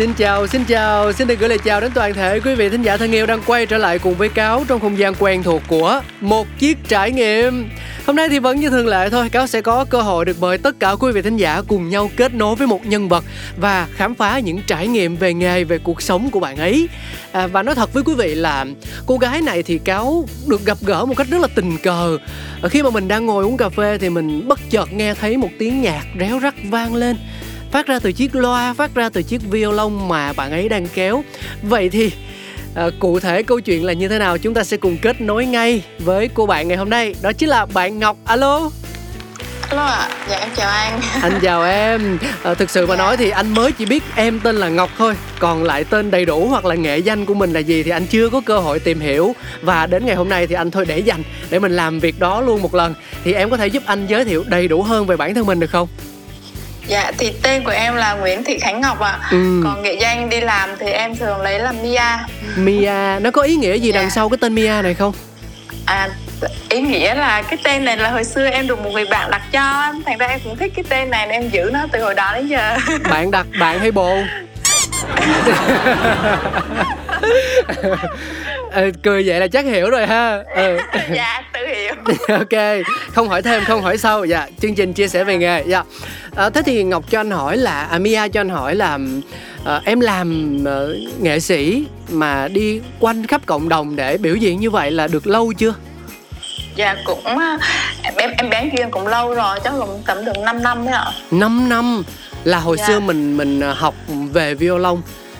Xin chào, xin chào, xin được gửi lời chào đến toàn thể quý vị thính giả thân yêu đang quay trở lại cùng với Cáo trong không gian quen thuộc của một chiếc trải nghiệm. Hôm nay thì vẫn như thường lệ thôi, Cáo sẽ có cơ hội được mời tất cả quý vị thính giả cùng nhau kết nối với một nhân vật và khám phá những trải nghiệm về nghề, về cuộc sống của bạn ấy. À, và nói thật với quý vị là cô gái này thì Cáo được gặp gỡ một cách rất là tình cờ. Khi mà mình đang ngồi uống cà phê thì mình bất chợt nghe thấy một tiếng nhạc réo rắt vang lên phát ra từ chiếc loa phát ra từ chiếc violon mà bạn ấy đang kéo. Vậy thì à, cụ thể câu chuyện là như thế nào chúng ta sẽ cùng kết nối ngay với cô bạn ngày hôm nay. Đó chính là bạn ngọc. Alo. Alo ạ, à. dạ em chào anh. Anh chào em. À, Thực sự mà dạ. nói thì anh mới chỉ biết em tên là Ngọc thôi. Còn lại tên đầy đủ hoặc là nghệ danh của mình là gì thì anh chưa có cơ hội tìm hiểu. Và đến ngày hôm nay thì anh thôi để dành để mình làm việc đó luôn một lần. Thì em có thể giúp anh giới thiệu đầy đủ hơn về bản thân mình được không? Dạ thì tên của em là Nguyễn Thị Khánh Ngọc ạ. Ừ. Còn nghệ danh đi làm thì em thường lấy là Mia. Mia, nó có ý nghĩa gì dạ. đằng sau cái tên Mia này không? À ý nghĩa là cái tên này là hồi xưa em được một người bạn đặt cho thành ra em cũng thích cái tên này nên em giữ nó từ hồi đó đến giờ bạn đặt bạn hay bồ ừ, cười vậy là chắc hiểu rồi ha ừ. dạ ok không hỏi thêm không hỏi sau. Dạ chương trình chia sẻ về nghề. Dạ. À, thế thì ngọc cho anh hỏi là à, mia cho anh hỏi là à, em làm à, nghệ sĩ mà đi quanh khắp cộng đồng để biểu diễn như vậy là được lâu chưa? Dạ cũng em em bán duyên cũng lâu rồi chắc cũng tầm được 5 năm đấy ạ. 5 năm? Là hồi dạ. xưa mình mình học về violon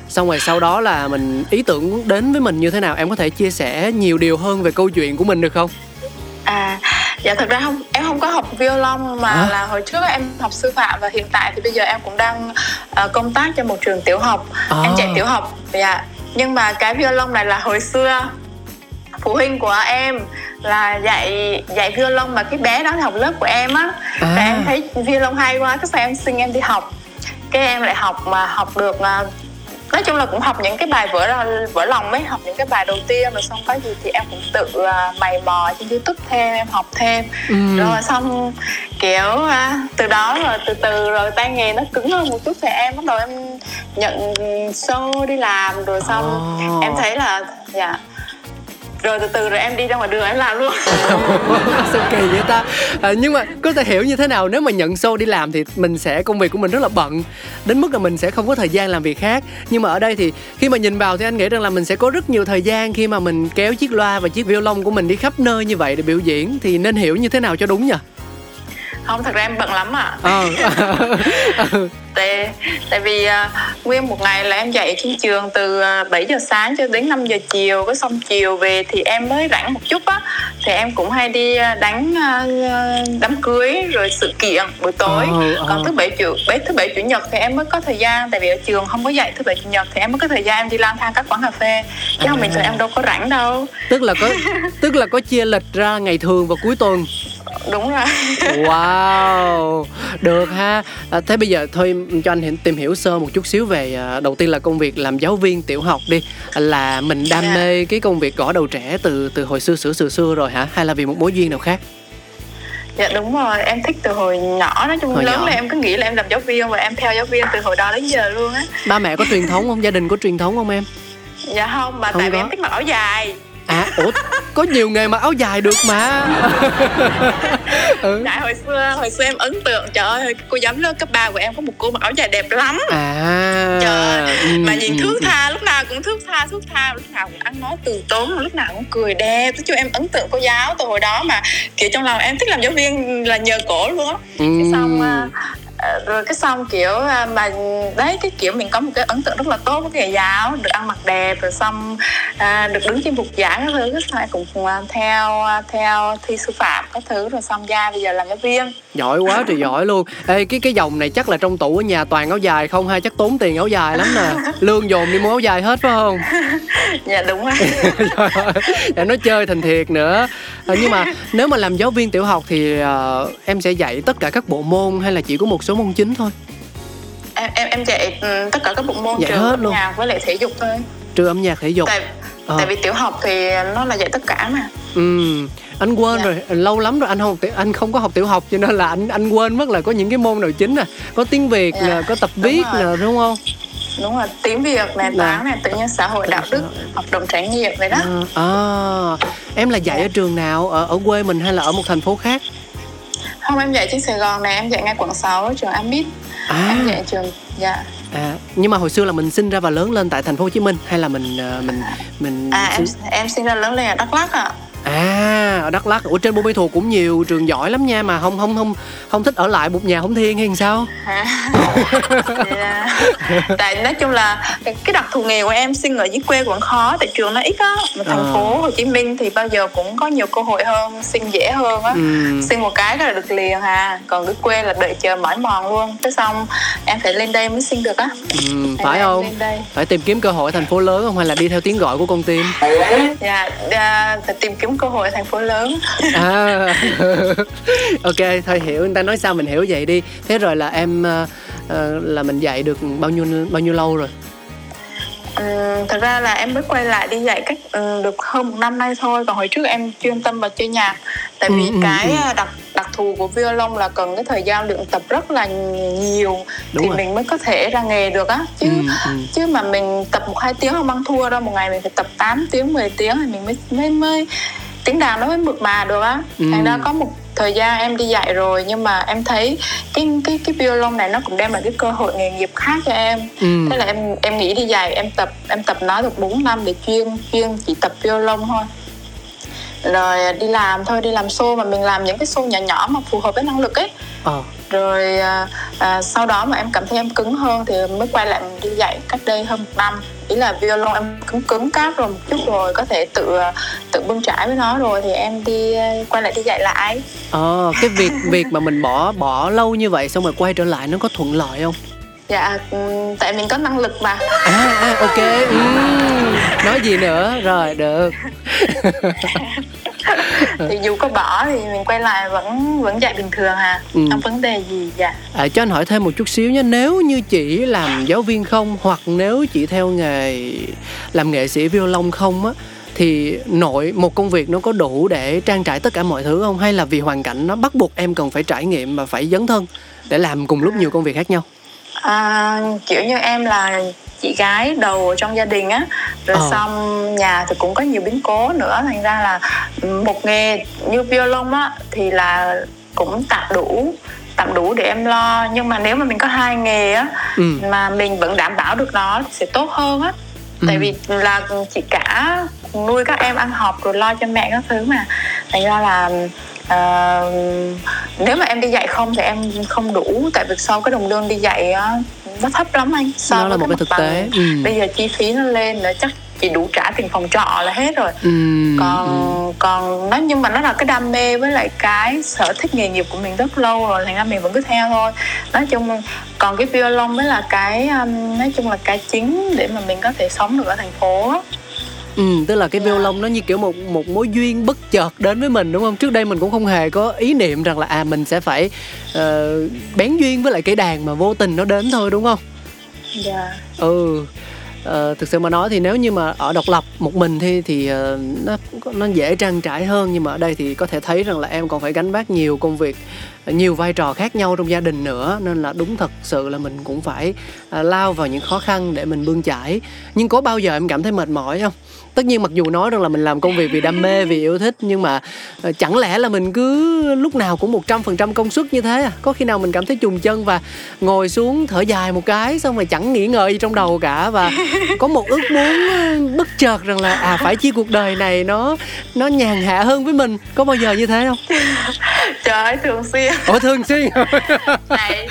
xong rồi sau đó là mình ý tưởng đến với mình như thế nào? Em có thể chia sẻ nhiều điều hơn về câu chuyện của mình được không à dạ thật ra không em không có học violon mà à? là hồi trước em học sư phạm và hiện tại thì bây giờ em cũng đang uh, công tác cho một trường tiểu học à. em dạy tiểu học dạ nhưng mà cái violon này là hồi xưa phụ huynh của em là dạy dạy violon mà cái bé đó là học lớp của em á à. và em thấy violon hay quá cái sao em xin em đi học cái em lại học mà học được uh, nói chung là cũng học những cái bài vỡ vỡ lòng ấy học những cái bài đầu tiên rồi xong có gì thì em cũng tự uh, mày mò trên youtube thêm em học thêm ừ. rồi xong kiểu uh, từ đó rồi từ từ rồi tay nghề nó cứng hơn một chút thì em bắt đầu em nhận show đi làm rồi xong oh. em thấy là dạ yeah, rồi từ từ rồi em đi ra ngoài đường em làm luôn. Sao kỳ vậy ta? À, nhưng mà có thể hiểu như thế nào nếu mà nhận show đi làm thì mình sẽ công việc của mình rất là bận đến mức là mình sẽ không có thời gian làm việc khác. Nhưng mà ở đây thì khi mà nhìn vào thì anh nghĩ rằng là mình sẽ có rất nhiều thời gian khi mà mình kéo chiếc loa và chiếc violon của mình đi khắp nơi như vậy để biểu diễn. Thì nên hiểu như thế nào cho đúng nhỉ? Không thật ra em bận lắm ạ à. ừ. tại tại vì uh, nguyên một ngày là em dạy trên trường từ uh, à, 7 giờ sáng cho đến 5 giờ chiều cái xong chiều về thì em mới rảnh một chút á thì em cũng hay đi đánh uh, đám cưới rồi sự kiện buổi tối ừ, ừ. còn thứ bảy chủ bảy thứ bảy chủ nhật thì em mới có thời gian tại vì ở trường không có dạy thứ bảy chủ nhật thì em mới có thời gian em đi lang thang các quán cà phê chứ à. không bình thường em đâu có rảnh đâu tức là có tức là có chia lịch ra ngày thường và cuối tuần đúng rồi. Wow. Được ha. À, thế bây giờ thôi cho anh tìm hiểu sơ một chút xíu về à, đầu tiên là công việc làm giáo viên tiểu học đi. Là mình đam yeah. Dạ. mê cái công việc gõ đầu trẻ từ từ hồi xưa xưa xưa xưa rồi hả? Hay là vì một mối duyên nào khác? Dạ đúng rồi. Em thích từ hồi nhỏ nói chung hồi lớn nhỏ. là em cứ nghĩ là em làm giáo viên và em theo giáo viên từ hồi đó đến giờ luôn á. Ba mẹ có truyền thống không? Gia đình có truyền thống không em? Dạ không mà không tại có. vì em thích mặc áo dài à ủa có nhiều nghề mặc áo dài được mà ừ. Tại hồi xưa hồi xưa em ấn tượng trời ơi cô giám lớp cấp 3 của em có một cô mặc áo dài đẹp lắm à trời ơi. Ừ, mà nhìn ừ, thước ừ. tha lúc nào cũng thước tha thước tha lúc nào cũng ăn nói từ tốn lúc nào cũng cười đẹp chung em ấn tượng cô giáo từ hồi đó mà kiểu trong lòng em thích làm giáo viên là nhờ cổ luôn á ừ. xong uh, rồi cái xong kiểu à, mà đấy cái kiểu mình có một cái ấn tượng rất là tốt với thầy giáo được ăn mặc đẹp rồi xong à, được đứng trên bục giảng các thứ cái cũng à, theo à, theo thi sư phạm các thứ rồi xong ra bây giờ làm giáo viên. Giỏi quá trời giỏi luôn. Ê cái cái dòng này chắc là trong tủ ở nhà toàn áo dài không hay chắc tốn tiền áo dài lắm nè. Lương dồn đi mua áo dài hết phải không? Dạ đúng rồi. Dạ nó chơi thành thiệt nữa. À, nhưng mà nếu mà làm giáo viên tiểu học thì uh, em sẽ dạy tất cả các bộ môn hay là chỉ có một số môn chính thôi. Em em em dạy um, tất cả các bộ môn dạy trừ hết luôn. nhạc với lại thể dục thôi. Trừ âm nhạc thể dục. Tại Ờ. tại vì tiểu học thì nó là dạy tất cả mà. Ừ anh quên Dạ. rồi lâu lắm rồi anh không anh không có học tiểu học cho nên là anh anh quên mất là có những cái môn nào chính nè có tiếng việt Dạ, nè có tập viết rồi. nè đúng không? Đúng rồi tiếng việt này Là- toán này tự nhiên xã hội đạo đức hoạt động trải nghiệm vậy đó. À, à, em là dạy ở trường nào ở ở quê mình hay là ở một thành phố khác không em dạy trên sài gòn này em dạy ngay quận 6 trường amid à, em dạy trường dạ. À nhưng mà hồi xưa là mình sinh ra và lớn lên tại thành phố hồ chí minh hay là mình ờ, mình mình à em sinh- em sinh ra lớn lên ở đắk lắk ạ. à ở đắk lắk. Ủa trên buôn mê thuột cũng nhiều trường giỏi lắm nha mà không không không không thích ở lại một nhà không thiên hay sao? À. Là- tại nói chung là cái đặc thù nghề của em sinh ở dưới quê cũng khó tại trường nó ít á. Mà thành Ờ. phố Hồ Chí Minh thì bao giờ cũng có nhiều cơ hội hơn sinh dễ hơn á. Ừ. sinh một cái là được liền hà. Còn dưới quê là đợi chờ mỏi mòn luôn. Thế xong em phải lên đây mới sinh được á. Ừ, phải em không? phải tìm kiếm cơ hội ở thành phố lớn không? Hay là đi theo tiếng gọi của con tim? Dạ à, phải tìm kiếm cơ hội ở thành phố lớn. À. Ok thôi hiểu người ta nói sao mình hiểu vậy đi. Thế rồi là em ờ, ờ, là mình dạy được bao nhiêu bao nhiêu lâu rồi? Ừm, thật ra là em mới quay lại đi dạy cách ừm, được hơn một năm nay thôi. Còn hồi trước em chuyên tâm vào chơi nhạc. Tại vì Ừ, ừ, cái ừ. à, đặc đặc thù của violon là cần cái thời gian luyện tập rất là nhiều Đúng thì rồi. mình mới có thể ra nghề được á. Chứ Ừ, ừ. chứ mà mình tập một hai tiếng không ăn thua đâu. Một ngày mình phải tập 8 tiếng 10 tiếng thì mình mới mới mới tiếng đàn nó mới mượt mà được á Ừ. thành ra có một thời gian em đi dạy rồi nhưng mà em thấy cái cái cái violon này nó cũng đem lại cái cơ hội nghề nghiệp khác cho em Ừ. thế là em em nghĩ đi dạy em tập em tập nó được 4 năm để chuyên chuyên chỉ tập violon thôi rồi đi làm thôi đi làm show mà mình làm những cái show nhỏ nhỏ mà phù hợp với năng lực ấy. Ờ. Rồi à, à, sau đó mà em cảm thấy em cứng hơn thì mới quay lại mình đi dạy cách đây hơn một năm. Ý là violon em cứng cứng cáp rồi một chút rồi có thể tự tự bươn trải với nó rồi thì em đi à, quay lại đi dạy lại. Ờ cái việc việc mà mình bỏ bỏ lâu như vậy xong rồi quay trở lại nó có thuận lợi không? Dạ ừm, tại mình có năng lực mà. À, à ok ừ. nói gì nữa? Rồi được thì dù có bỏ thì mình quay lại vẫn vẫn dạy bình thường à. Ừ. không vấn đề gì dạ. À, cho anh hỏi thêm một chút xíu nhé. Nếu như chỉ làm giáo viên không Hoặc nếu chỉ theo nghề Làm nghệ sĩ violon không á Thì nội một công việc nó có đủ Để trang trải tất cả mọi thứ không? Hay là vì hoàn cảnh nó bắt buộc em cần phải trải nghiệm Và phải dấn thân Để làm cùng lúc nhiều công việc khác nhau? À, kiểu như em là chị gái đầu trong gia đình á rồi Ờ. xong nhà thì cũng có nhiều biến cố nữa thành ra là một nghề như violon á thì là cũng tạm đủ tạm đủ để em lo nhưng mà nếu mà mình có hai nghề á ừ. mà mình vẫn đảm bảo được nó sẽ tốt hơn á tại Ừ. vì là chị cả nuôi các em ăn học rồi lo cho mẹ các thứ mà thành ra là ờ, nếu mà em đi dạy không thì em không đủ tại vì sau cái đồng lương đi dạy á, nó thấp lắm anh so Nó là một cái thực bằng tế. Ừ. bây giờ chi phí nó lên là chắc chỉ đủ trả tiền phòng trọ là hết rồi Ừ. còn ừ. còn nó nhưng mà nó là cái đam mê với lại cái sở thích nghề nghiệp của mình rất lâu rồi thành ra mình vẫn cứ theo thôi nói chung còn cái violon mới là cái um, nói chung là cái chính để mà mình có thể sống được ở thành phố. Ừ, tức là cái violon nó như kiểu một một mối duyên bất chợt đến với mình đúng không? Trước đây mình cũng không hề có ý niệm rằng là à mình sẽ phải ờ, bén duyên với lại cái đàn mà vô tình nó đến thôi đúng không? dạ ừ ờ, thực sự mà nói thì nếu như mà ở độc lập một mình thì thì ờ, nó nó dễ trang trải hơn nhưng mà ở đây thì có thể thấy rằng là em còn phải gánh vác nhiều công việc nhiều vai trò khác nhau trong gia đình nữa nên là đúng thật sự là mình cũng phải lao vào những khó khăn để mình bươn chải nhưng có bao giờ em cảm thấy mệt mỏi không tất nhiên mặc dù nói rằng là mình làm công việc vì đam mê, vì yêu thích, nhưng mà ờ, chẳng lẽ là mình cứ lúc nào cũng một trăm phần trăm công suất như thế à? Có khi nào mình cảm thấy trùng chân và ngồi xuống thở dài một cái xong rồi chẳng nghĩ ngợi gì trong đầu cả và có một ước muốn ờ, bất chợt rằng là à phải chi cuộc đời này nó nó nhàn hạ hơn với mình. Có bao giờ như thế không? trời thường xuyên. Ủa thường xuyên tại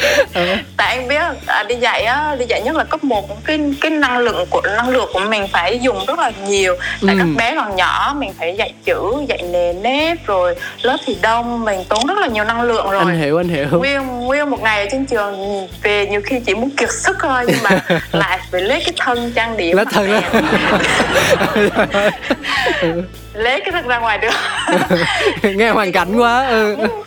tại anh biết à, đi dạy á đi dạy nhất là cấp 1 cái cái năng lượng của năng lượng của mình phải dùng rất là nhiều. Tại Ừ. các bé còn nhỏ mình phải dạy chữ dạy nề nếp rồi lớp thì đông mình tốn rất là nhiều năng lượng rồi. Anh hiểu anh hiểu. Nguyên nguyên một ngày ở trên trường về nhiều khi chỉ muốn kiệt sức thôi nhưng mà lại phải lấy cái thân trang điểm. Mặt thân đó lấy cái thân ra ngoài được. Nghe hoàn cảnh quá ừ.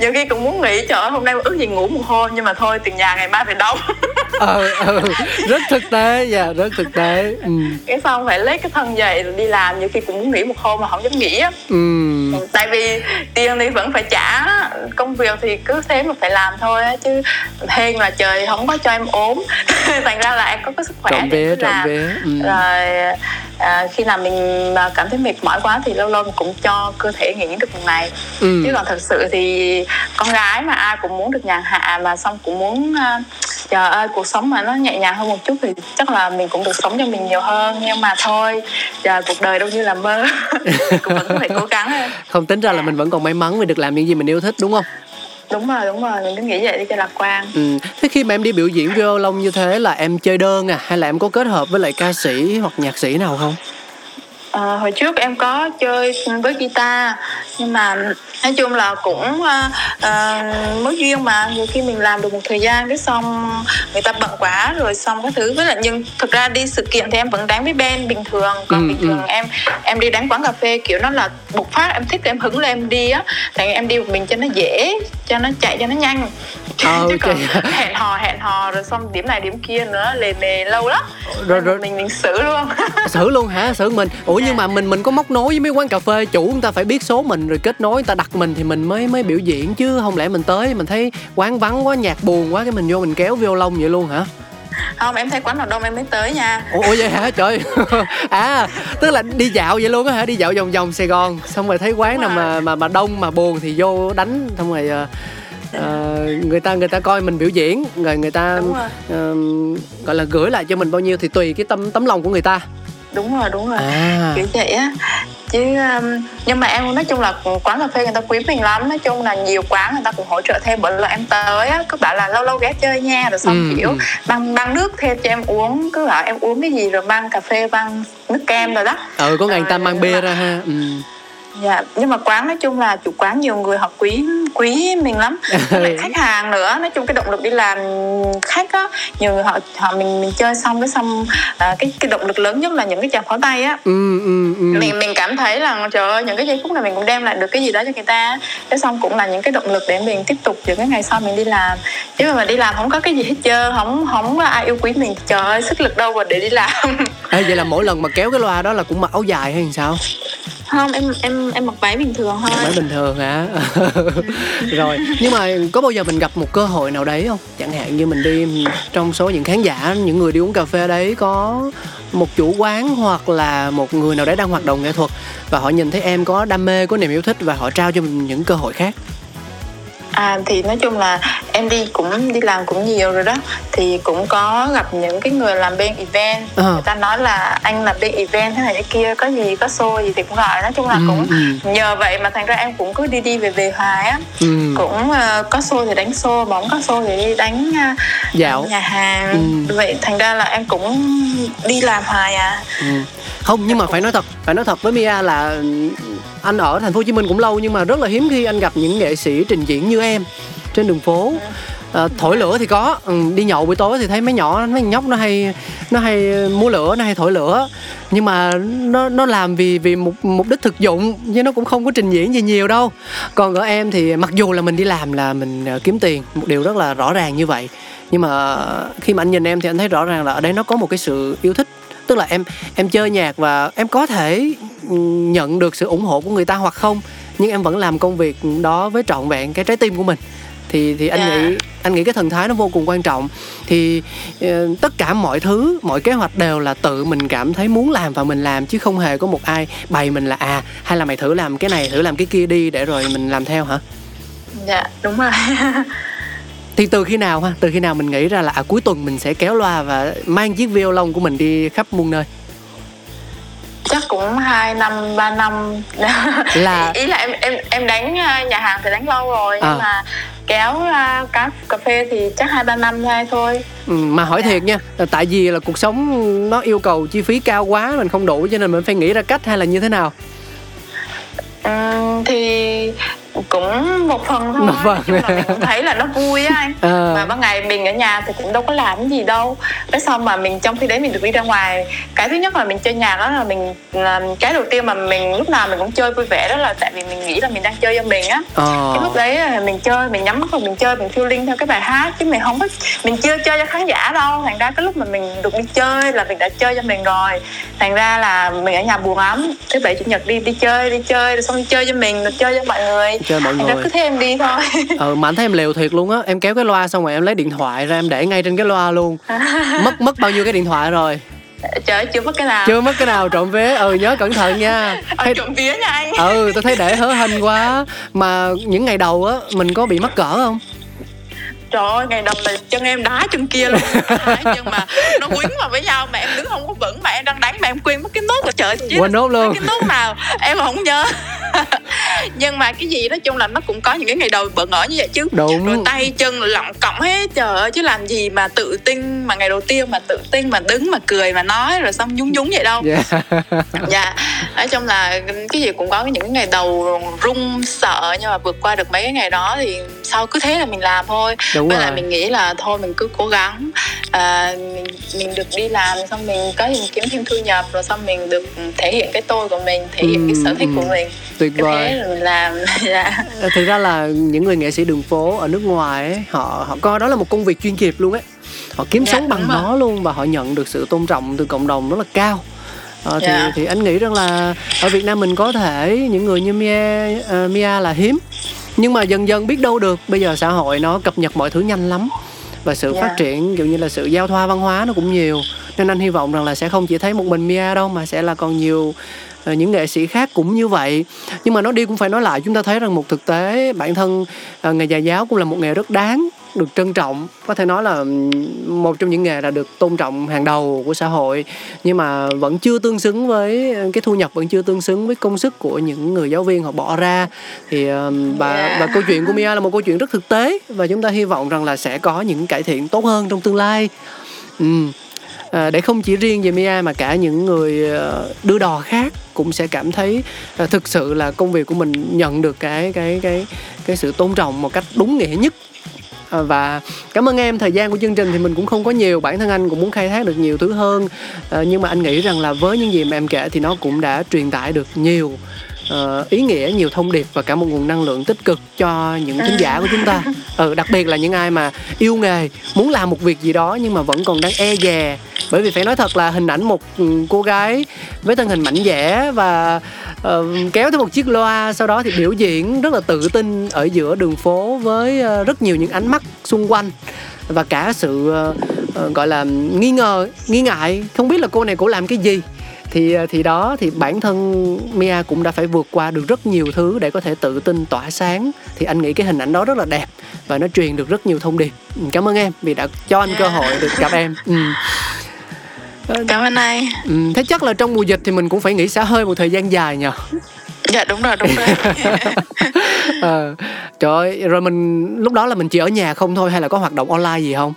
nhiều khi cũng muốn nghỉ trời hôm nay ước gì ngủ một hôm nhưng mà thôi tiền nhà ngày mai phải đóng ừ, ừ. rất thực tế dạ rất thực tế ừ. cái xong phải lấy cái thân dậy rồi đi làm nhiều khi cũng muốn nghỉ một hôm mà không dám nghỉ á Ừ. tại vì tiền thì vẫn phải trả công việc thì cứ thế mà phải làm thôi á chứ hên là trời không có cho em ốm thành ra là em có cái sức khỏe vía cứ trộm làm vía ừ. rồi à, khi nào mình mà cảm thấy mệt mỏi quá thì lâu lâu mình cũng cho cơ thể nghỉ được một ngày Ừ. chứ còn thật sự thì con gái mà ai cũng muốn được nhàn hạ mà xong cũng muốn uh, trời ơi cuộc sống mà nó nhẹ nhàng hơn một chút thì chắc là mình cũng được sống cho mình nhiều hơn. Nhưng mà thôi trời cuộc đời đâu như là mơ. Cũng vẫn phải cố gắng thôi. không tính ra là mình vẫn còn may mắn vì được làm những gì mình yêu thích đúng không? Đúng rồi đúng rồi. Mình cứ nghĩ vậy đi cho lạc quan. Ừ. thế khi mà em đi biểu diễn violon như thế là em chơi đơn à? Hay là em có kết hợp với lại ca sĩ hoặc nhạc sĩ nào không? Ờ, hồi trước em có chơi với guitar nhưng mà nói chung là cũng uh, uh, mới duyên mà. Nhiều khi mình làm được một thời gian cái xong người ta bận quá rồi xong các thứ. Với lại nhưng thực ra đi sự kiện thì em vẫn đánh với band bình thường. Còn Ừ, bình ừ. thường em em đi đánh quán cà phê kiểu nó là bộc phát. Em thích em hứng lên em đi á. Tại em đi một mình cho nó dễ cho nó chạy cho nó nhanh. Ờ, chứ còn hẹn hò hẹn hò rồi xong điểm này điểm kia nữa lề mề lâu lắm. Rồi rồi. mình mình xử luôn. Xử luôn hả? Xử mình. Ủa nhưng mà mình mình có móc nối với mấy quán cà phê chủ người ta phải biết số mình rồi kết nối người ta đặt mình thì mình mới mới biểu diễn chứ không lẽ mình tới mình thấy quán vắng quá nhạc buồn quá cái mình vô mình kéo violon vậy luôn hả? Không em thấy quán nào đông em mới tới nha. Ủa, ủa vậy hả? Trời. À tức là đi dạo vậy luôn á hả? Đi dạo vòng vòng sài gòn xong rồi thấy quán Đúng nào mà mà mà đông mà buồn thì vô đánh xong rồi ờ, người ta người ta coi mình biểu diễn rồi người ta rồi. ờ, gọi là gửi lại cho mình bao nhiêu thì tùy cái tâm tấm lòng của người ta. Đúng rồi đúng rồi. À. Kiểu vậy á chứ um, nhưng mà em nói chung là quán cà phê người ta quý mình lắm nói chung là nhiều quán người ta cũng hỗ trợ thêm bởi là em tới á cứ bảo là lâu lâu ghé chơi nha rồi xong Ừ, kiểu ừ. mang mang nước thêm cho em uống cứ bảo em uống cái gì rồi mang cà phê mang nước kem rồi đó ừ có ngày người ta mang bia ra ha ừ. Dạ nhưng mà quán nói chung là chủ quán nhiều người họ quý quý mình lắm. Khách hàng nữa nói chung cái động lực đi làm khách á nhiều người họ họ mình mình chơi xong cái xong à, cái cái động lực lớn nhất là những cái chàng pháo tay á. Ừ ừ ừ. Mình mình cảm thấy là trời ơi những cái giây phút này mình cũng đem lại được cái gì đó cho người ta cái xong cũng là những cái động lực để mình tiếp tục những cái ngày sau mình đi làm. Chứ mà đi làm không có cái gì hết trơn không không có ai yêu quý mình. Trời ơi sức lực đâu mà để đi làm. Ê, vậy là mỗi lần mà kéo cái loa đó là cũng mặc áo dài hay sao không em em em mặc váy bình thường thôi. Nói bình thường hả? Rồi nhưng mà có bao giờ mình gặp một cơ hội nào đấy không? Chẳng hạn như mình đi trong số những khán giả những người đi uống cà phê đấy có một chủ quán hoặc là một người nào đấy đang hoạt động nghệ thuật và họ nhìn thấy em có đam mê có niềm yêu thích và họ trao cho mình những cơ hội khác. À thì nói chung là em đi cũng đi làm cũng nhiều rồi đó thì cũng có gặp những cái người làm bên event Ờ. người ta nói là anh làm bên event thế này thế kia có gì có show gì thì cũng gọi nói chung là Ừ, cũng ừ. nhờ vậy mà thành ra em cũng cứ đi đi về về hoài á ừ. cũng ờ, có show thì đánh show không có show thì đi đánh ờ, Dạo. nhà hàng Ừ. vậy thành ra là em cũng đi làm hoài à Ừ. không nhưng mà phải nói thật phải nói thật với Mia là ừ, anh ở thành phố Hồ Chí Minh cũng lâu nhưng mà rất là hiếm khi anh gặp những nghệ sĩ trình diễn như em trên đường phố. À, thổi lửa thì có. Ừ, đi nhậu buổi tối thì thấy mấy nhỏ mấy nhóc nó hay nó hay mua lửa nó hay thổi lửa. Nhưng mà nó nó làm vì vì mục mục đích thực dụng chứ nó cũng không có trình diễn gì nhiều đâu. Còn ở em thì mặc dù là mình đi làm là mình ờ, kiếm tiền một điều rất là rõ ràng như vậy. Nhưng mà khi mà anh nhìn em thì anh thấy rõ ràng là ở đây nó có một cái sự yêu thích. Tức là em em chơi nhạc và em có thể ừ, nhận được sự ủng hộ của người ta hoặc không nhưng em vẫn làm công việc đó với trọn vẹn cái trái tim của mình thì thì anh Dạ. nghĩ anh nghĩ cái thần thái nó vô cùng quan trọng. Thì ờ, tất cả mọi thứ mọi kế hoạch đều là tự mình cảm thấy muốn làm và mình làm chứ không hề có một ai bày mình là à hay là mày thử làm cái này thử làm cái kia đi để rồi mình làm theo hả? Dạ đúng rồi. Thì từ khi nào ha? Từ khi nào mình nghĩ ra là à, cuối tuần mình sẽ kéo loa và mang chiếc violon của mình đi khắp muôn nơi? Chắc cũng hai năm ba năm. Là ý là em em em đánh à, nhà hàng thì đánh lâu rồi nhưng à. mà kéo uh, cá cà phê thì chắc hai ba năm nay thôi. Ừ, mà hỏi thiệt nha tại vì là cuộc sống nó yêu cầu chi phí cao quá mình không đủ cho nên mình phải nghĩ ra cách hay là như thế nào? Ừ, thì cũng một phần thôi một phần. Chung là mình cũng thấy là nó vui á anh. À. mà ban ngày mình ở nhà thì cũng đâu có làm gì đâu. Cái xong mà mình trong khi đấy mình được đi ra ngoài cái thứ nhất là mình chơi nhạc đó là mình là cái đầu tiên mà mình lúc nào mình cũng chơi vui vẻ đó là tại vì mình nghĩ là mình đang chơi cho mình á. À. cái lúc đấy mình chơi mình nhắm mắt mình chơi mình feeling theo cái bài hát chứ mình không có mình chưa chơi cho khán giả đâu. Thành ra cái lúc mà mình được đi chơi là mình đã chơi cho mình rồi. Thành ra là mình ở nhà buồn lắm. Thứ bảy chủ nhật đi đi chơi đi chơi rồi xong đi chơi cho mình rồi chơi cho mọi người chơi mọi người. cứ thế em đi thôi. Ừ mà anh thấy em liều thiệt luôn á. Em kéo cái loa xong rồi em lấy điện thoại ra em để ngay trên cái loa luôn. Mất mất bao nhiêu cái điện thoại rồi? Trời chưa mất cái nào. Chưa mất cái nào trộm vía. Ừ nhớ cẩn thận nha. Ờ, thấy... trộm vía nha anh. Ừ tôi thấy để hớ hênh quá. Mà những ngày đầu á mình có bị mắc cỡ không? Trời ơi ngày đầu là chân em đá chân kia luôn. Chân mà nó quýnh vào với nhau mà em đứng không có vững mà em đang đánh mà em quên mất cái nốt của trời chứ quên nốt luôn cái nốt nào em không nhớ nhưng mà cái gì nói chung là nó cũng có những cái ngày đầu bỡ ngỡ như vậy chứ đúng rồi tay chân lỏng cọng hết trời ơi chứ làm gì mà tự tin mà ngày đầu tiên mà tự tin mà đứng mà cười mà nói rồi xong nhúng nhúng vậy đâu dạ yeah. yeah. nói chung là cái gì cũng có những cái ngày đầu run sợ nhưng mà vượt qua được mấy cái ngày đó thì sau cứ thế là mình làm thôi đúng với rồi. lại mình nghĩ là thôi mình cứ cố gắng à, mình, mình được đi làm xong mình có mình kiếm thêm thu nhập rồi xong mình được thể hiện cái tôi của mình thể hiện ừ, cái sở thích ừ. của mình tuyệt vời mình làm dạ. thực ra là những người nghệ sĩ đường phố ở nước ngoài ấy, họ họ coi đó là một công việc chuyên nghiệp luôn ấy họ kiếm dạ, sống bằng nó luôn và họ nhận được sự tôn trọng từ cộng đồng rất là cao à, thì yeah. thì anh nghĩ rằng là ở Việt Nam mình có thể những người như Mia uh, Mia là hiếm nhưng mà dần dần biết đâu được bây giờ xã hội nó cập nhật mọi thứ nhanh lắm và sự yeah. phát triển kiểu như là sự giao thoa văn hóa nó cũng nhiều nên anh hy vọng rằng là sẽ không chỉ thấy một mình Mia đâu mà sẽ là còn nhiều uh, những nghệ sĩ khác cũng như vậy. Nhưng mà nó đi cũng phải nói lại chúng ta thấy rằng một thực tế bản thân uh, nghề nhà giáo cũng là một nghề rất đáng được trân trọng. Có thể nói là một trong những nghề là được tôn trọng hàng đầu của xã hội nhưng mà vẫn chưa tương xứng với cái thu nhập vẫn chưa tương xứng với công sức của những người giáo viên họ bỏ ra. Thì và và câu chuyện của Mia là một câu chuyện rất thực tế và chúng ta hy vọng rằng là sẽ có những cải thiện tốt hơn trong tương lai. Ừ. À, để không chỉ riêng về Mia mà cả những người ờ, đưa đò khác cũng sẽ cảm thấy uh, thực sự là công việc của mình nhận được cái cái cái cái sự tôn trọng một cách đúng nghĩa nhất. Ờ, và cảm ơn em thời gian của chương trình thì mình cũng không có nhiều bản thân anh cũng muốn khai thác được nhiều thứ hơn. À, nhưng mà anh nghĩ rằng là với những gì mà em kể thì nó cũng đã truyền tải được nhiều uh, ý nghĩa nhiều thông điệp và cả một nguồn năng lượng tích cực cho những thính giả của chúng ta. Ừ, đặc biệt là những ai mà yêu nghề muốn làm một việc gì đó nhưng mà vẫn còn đang e dè bởi vì phải nói thật là hình ảnh một ừ, cô gái với thân hình mảnh dẻ và uh, kéo theo một chiếc loa sau đó thì biểu diễn rất là tự tin ở giữa đường phố với uh, rất nhiều những ánh mắt xung quanh và cả sự uh, uh, gọi là nghi ngờ nghi ngại. Không biết là cô này cổ làm cái gì. Thì thì đó thì bản thân Mia cũng đã phải vượt qua được rất nhiều thứ để có thể tự tin tỏa sáng. Thì anh nghĩ cái hình ảnh đó rất là đẹp và nó truyền được rất nhiều thông điệp. Cảm ơn em vì đã cho anh cơ hội được gặp em. Ừ. cảm ơn anh. Ừ, thế chắc là trong mùa dịch thì mình cũng phải nghỉ xả hơi một thời gian dài nhờ. Dạ đúng rồi đúng rồi. À, trời ơi rồi mình lúc đó là mình chỉ ở nhà không thôi hay là có hoạt động online gì không?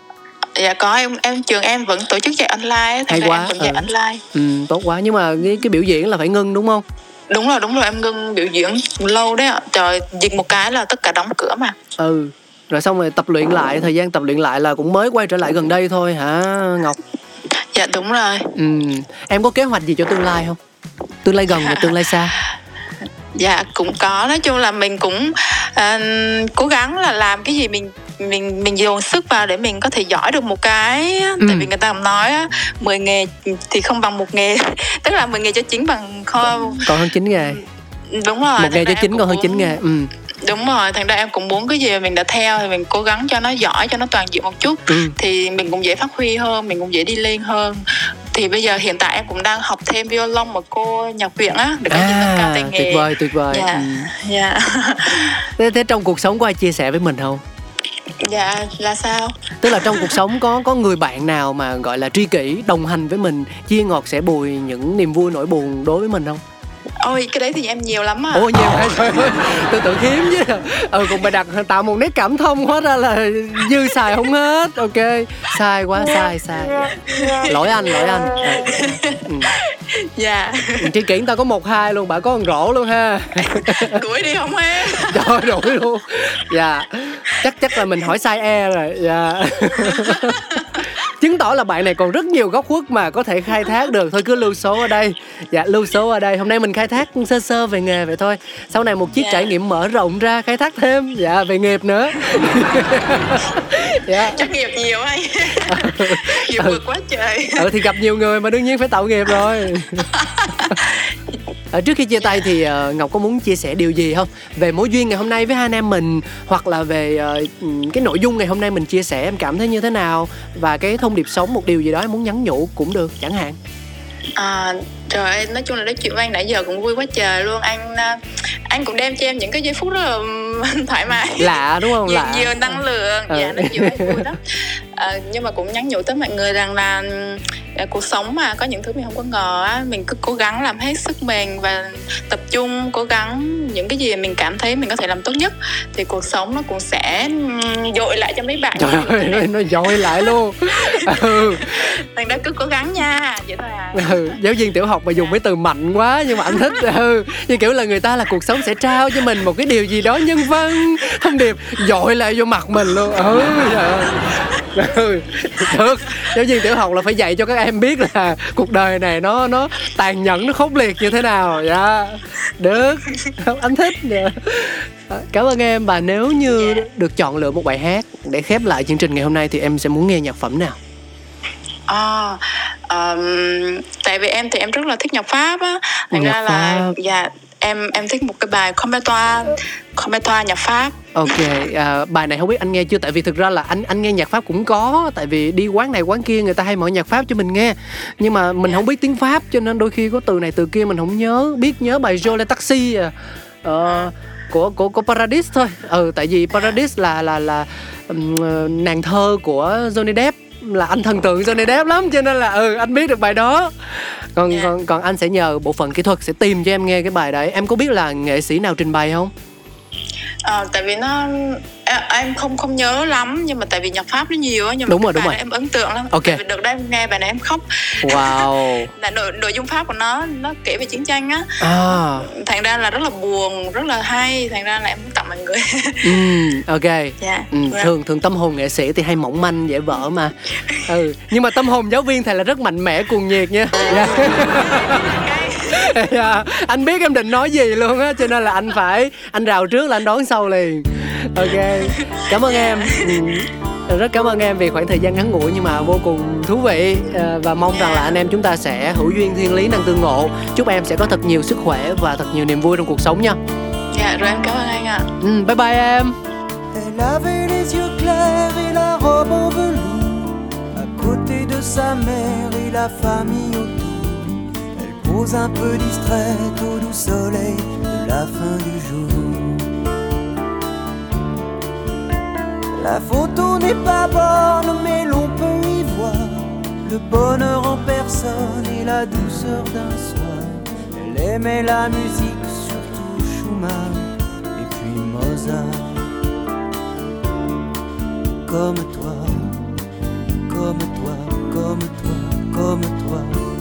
Dạ có em em trường em vẫn tổ chức dạy online hay quá em vẫn dạy ừ. online. Ừ tốt quá nhưng mà cái, cái biểu diễn là phải ngưng đúng không? Đúng rồi đúng rồi em ngưng biểu diễn lâu đấy ạ. Trời dịch một cái là tất cả đóng cửa mà. Ừ rồi xong rồi tập luyện lại thời gian tập luyện lại là cũng mới quay trở lại gần đây thôi hả ngọc dạ đúng rồi. Ừ. Em có kế hoạch gì cho tương lai không? Tương lai gần và tương lai xa. Dạ cũng có. Nói chung là mình cũng uh, cố gắng là làm cái gì mình mình mình dồn sức vào để mình có thể giỏi được một cái ừ. tại vì người ta cũng nói á 10 nghề thì không bằng một nghề. Tức là 10 nghề cho chính bằng kho. Còn hơn chín nghề. Đúng rồi một nghề cho chính còn hơn chín nghề. Ừ đúng rồi thành ra em cũng muốn cái gì mà mình đã theo thì mình cố gắng cho nó giỏi cho nó toàn diện một chút. Ừ. thì mình cũng dễ phát huy hơn mình cũng dễ đi lên hơn. Thì bây giờ hiện tại em cũng đang học thêm violon một cô nhạc viện á để có à, nâng cao tay nghề. tuyệt vời tuyệt vời. Dạ ừ. dạ. Thế, thế trong cuộc sống có ai chia sẻ với mình không? Dạ là sao? Tức là trong cuộc sống có có người bạn nào mà gọi là tri kỷ đồng hành với mình chia ngọt sẻ bùi những niềm vui nỗi buồn đối với mình không ôi cái đấy thì em nhiều lắm à. Ôi nhiều hay trời ơi tôi tưởng hiếm chứ. Ừ còn mày đặt tạo một nét cảm thông hóa ra là dư xài không hết. Ok sai quá sai sai lỗi anh lỗi anh. À, ừ. dạ. Tri kỷ ta có một hai luôn bà có con rổ luôn ha. Đuổi đi không em? Trời đuổi luôn. Dạ. Chắc chắc là mình hỏi sai e rồi. Dạ chứng tỏ là bạn này còn rất nhiều góc khuất mà có thể khai thác được. Thôi cứ lưu số ở đây. Dạ lưu số ở đây. Hôm nay mình khai thác sơ sơ về nghề vậy thôi. Sau này một chiếc yeah. Dạ. trải nghiệm mở rộng ra khai thác thêm. Dạ về nghiệp nữa. Dạ. Chắc nghiệp nhiều anh nghiệp ừ. vượt quá trời. Ừ thì gặp nhiều người mà đương nhiên phải tạo nghiệp rồi À, trước khi chia tay thì uh, Ngọc có muốn chia sẻ điều gì không? Về mối duyên ngày hôm nay với hai anh em mình hoặc là về uh, cái nội dung ngày hôm nay mình chia sẻ em cảm thấy như thế nào? Và cái thông điệp sống một điều gì đó em muốn nhắn nhủ cũng được chẳng hạn. À, trời ơi nói chung là nói chuyện với anh nãy giờ cũng vui quá trời luôn. Anh anh cũng đem cho em những cái giây phút rất là thoải mái. Lạ đúng không? Nhiều, lạ. nhiều năng lượng. Ừ. dạ nó nhiều vui lắm. À, nhưng mà cũng nhắn nhủ tới mọi người rằng là à, cuộc sống mà có những thứ mình không có ngờ á mình cứ cố gắng làm hết sức mình và tập trung cố gắng những cái gì mình cảm thấy mình có thể làm tốt nhất thì cuộc sống nó cũng sẽ dội lại cho mấy bạn trời ơi nó dội lại luôn ừ. thành ra cứ cố gắng nha vậy thôi à ừ. giáo viên tiểu học mà dùng mấy từ mạnh quá nhưng mà anh thích ừ. như kiểu là người ta là cuộc sống sẽ trao cho mình một cái điều gì đó nhân văn thông điệp dội lại vô mặt mình luôn ừ ừ được giáo viên tiểu học là phải dạy cho các em biết là cuộc đời này nó nó tàn nhẫn nó khốc liệt như thế nào. Dạ được. Anh thích. Dạ. cảm ơn em. Và nếu như yeah. Được chọn lựa một bài hát để khép lại chương trình ngày hôm nay thì em sẽ muốn nghe nhạc phẩm nào? À, um, tại vì em thì em rất là thích nhạc pháp á. Thành ra là dạ em em thích một cái bài Cometoa Cometoa nhạc pháp. Ok à, bài này không biết anh nghe chưa? Tại vì thực ra là anh anh nghe nhạc pháp cũng có tại vì đi quán này quán kia người ta hay mở nhạc pháp cho mình nghe. Nhưng mà mình yeah. không biết tiếng pháp cho nên đôi khi có từ này từ kia mình không nhớ biết nhớ bài Jole Taxi à. Ờ, của của của Paradise thôi. Ừ tại vì Paradise là là là um, nàng thơ của Johnny Depp. Là anh thần tượng Johnny Depp lắm cho nên là ừ anh biết được bài đó còn yeah. còn còn anh sẽ nhờ bộ phận kỹ thuật sẽ tìm cho em nghe cái bài đấy em có biết là nghệ sĩ nào trình bày không à, tại vì nó em không không nhớ lắm nhưng mà tại vì nhạc pháp nó nhiều á nhưng mà đúng rồi đúng rồi. em ấn tượng lắm. Ok. Tại vì đây nghe bài này em khóc. Wow. Là nội nội dung pháp của nó nó kể về chiến tranh á. À. thành ra là rất là buồn rất là hay thành ra là em muốn tặng mọi người. Ừ ok. Yeah. ừ, thường thường tâm hồn nghệ sĩ thì hay mỏng manh dễ vỡ mà. Ừ nhưng mà tâm hồn giáo viên thì là rất mạnh mẽ cuồng nhiệt nha. Yeah. Yeah. anh biết em định nói gì luôn á cho nên là anh phải anh rào trước là anh đón sau liền. Ok cảm ơn em. Ừ. rất cảm ơn em vì khoảng thời gian ngắn ngủi nhưng mà vô cùng thú vị ờ, và mong rằng là anh em chúng ta sẽ hữu duyên thiên lý năng tương ngộ. Chúc em sẽ có thật nhiều sức khỏe và thật nhiều niềm vui trong cuộc sống nha. Dạ rồi em cảm ơn anh ạ. Ừ, bye bye em. Elle avait les yeux clairs et la robe en velours À côté de sa mère et la famille autour un peu distraite au doux soleil de la fin du jour La photo n'est pas bonne, mais l'on peut y voir le bonheur en personne et la douceur d'un soir. Elle aimait la musique, surtout Schumann et puis Mozart. Comme toi, comme toi, comme toi, comme toi.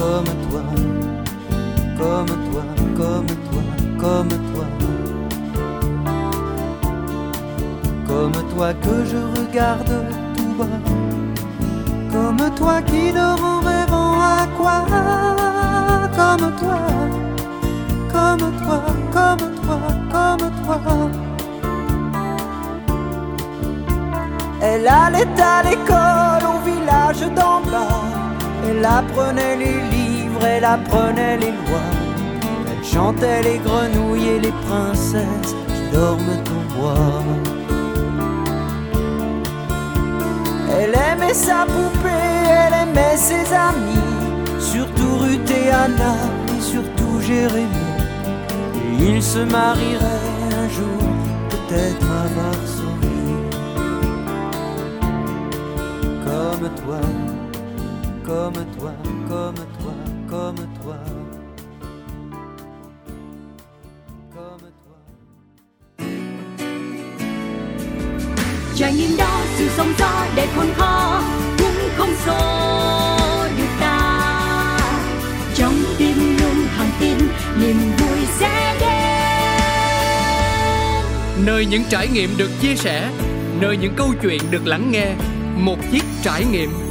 Comme toi, comme toi, comme toi, comme toi. Comme toi que je regarde tout bas. Comme toi qui dort en rêvant à quoi. Comme toi, comme toi, comme toi, comme toi. Elle allait à l'école au village d'en bas Elle apprenait les livres, elle apprenait les lois Elle chantait les grenouilles et les princesses qui dorment au bois Elle aimait sa poupée, elle aimait ses amis, surtout Ruth et Anna et surtout Jérémie. Et ils se marieraient un jour, peut-être m'avoir souri. Comme toi, comme toi, comme toi, comme toi. Comme toi. trải nghiệm đó sự sóng gió để khôn khó cũng không xô được ta trong tim luôn thẳng tin niềm vui sẽ đến nơi những trải nghiệm được chia sẻ nơi những câu chuyện được lắng nghe một chiếc trải nghiệm